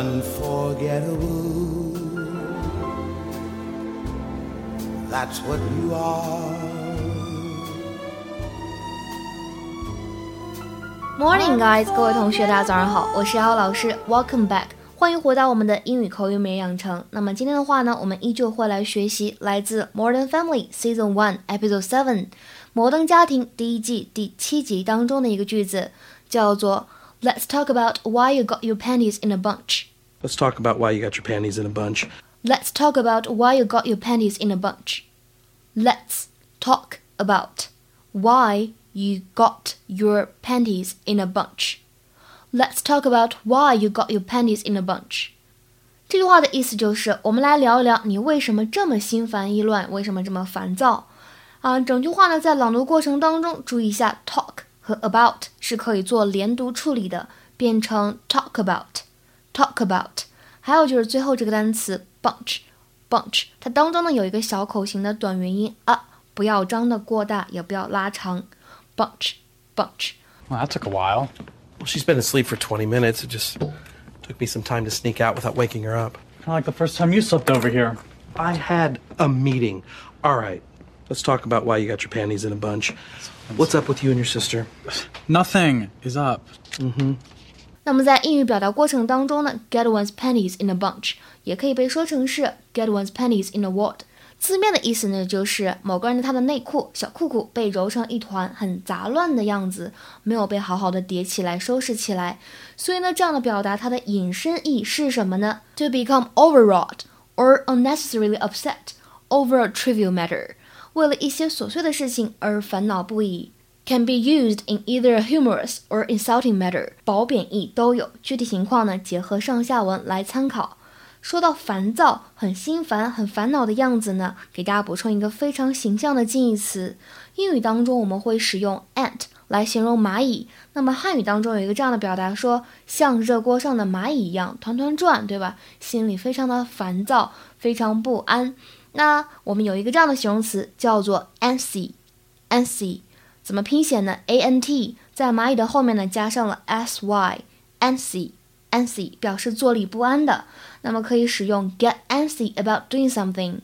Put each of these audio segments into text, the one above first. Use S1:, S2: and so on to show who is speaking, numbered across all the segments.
S1: unforgettable. That's what you are.
S2: Morning, guys！各位同学，大家早上好，我是姚老师，Welcome back，欢迎回到我们的英语口语每日养成。那么今天的话呢，我们依旧会来学习来自《Modern Family》Season One Episode Seven《摩登家庭》第一季第七集当中的一个句子，叫做 Let's talk about why you got your panties in a bunch.
S3: Let's talk about why you got your panties in a bunch.
S2: Let's talk about why you got your panties in a bunch. Let's talk about why you got your panties in a bunch. Let's talk about why you got your panties in a bunch. 这句话的意思就是，我们来聊一聊你为什么这么心烦意乱，为什么这么烦躁啊？整句话呢，在朗读过程当中，注意一下 talk 和 about 是可以做连读处理的，变成 talk about，talk about。还有就是最后这个单词 bunch，bunch，它当中呢有一个小口型的短元音啊，不要张得过大，也不要拉长。bunch, bunch.
S4: Well, that took a while.
S3: Well, she's been asleep for 20 minutes. It just took me some time to sneak out without waking her up.
S4: Kind of like the first time you slept over here.
S3: I had a meeting. All right, let's talk about why you got your panties in a bunch. What's up with you and your sister?
S4: Nothing is up.
S3: Mm-hmm.
S2: 那么在英语表达过程当中呢，get one's panties in a bunch 也可以被说成是 get one's panties in a wad。字面的意思呢，就是某个人的他的内裤小裤裤被揉成一团很杂乱的样子，没有被好好的叠起来收拾起来。所以呢，这样的表达它的引申义是什么呢？To become overwrought or unnecessarily upset over a trivial matter，为了一些琐碎的事情而烦恼不已。Can be used in either a humorous or insulting matter，褒贬义都有。具体情况呢，结合上下文来参考。说到烦躁、很心烦、很烦恼的样子呢，给大家补充一个非常形象的近义词。英语当中我们会使用 ant 来形容蚂蚁，那么汉语当中有一个这样的表达，说像热锅上的蚂蚁一样团团转，对吧？心里非常的烦躁，非常不安。那我们有一个这样的形容词叫做 antsy，antsy 怎么拼写呢？a n t 在蚂蚁的后面呢加上了 s y，antsy。antsy 表示坐立不安的，那么可以使用 get antsy about doing something。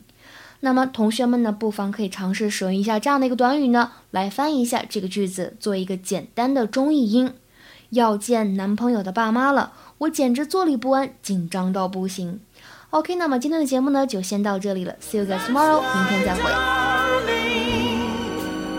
S2: 那么同学们呢，不妨可以尝试使用一下这样的一个短语呢，来翻译一下这个句子，做一个简单的中译英。要见男朋友的爸妈了，我简直坐立不安，紧张到不行。OK，那么今天的节目呢，就先到这里了，See you guys tomorrow，明天再会。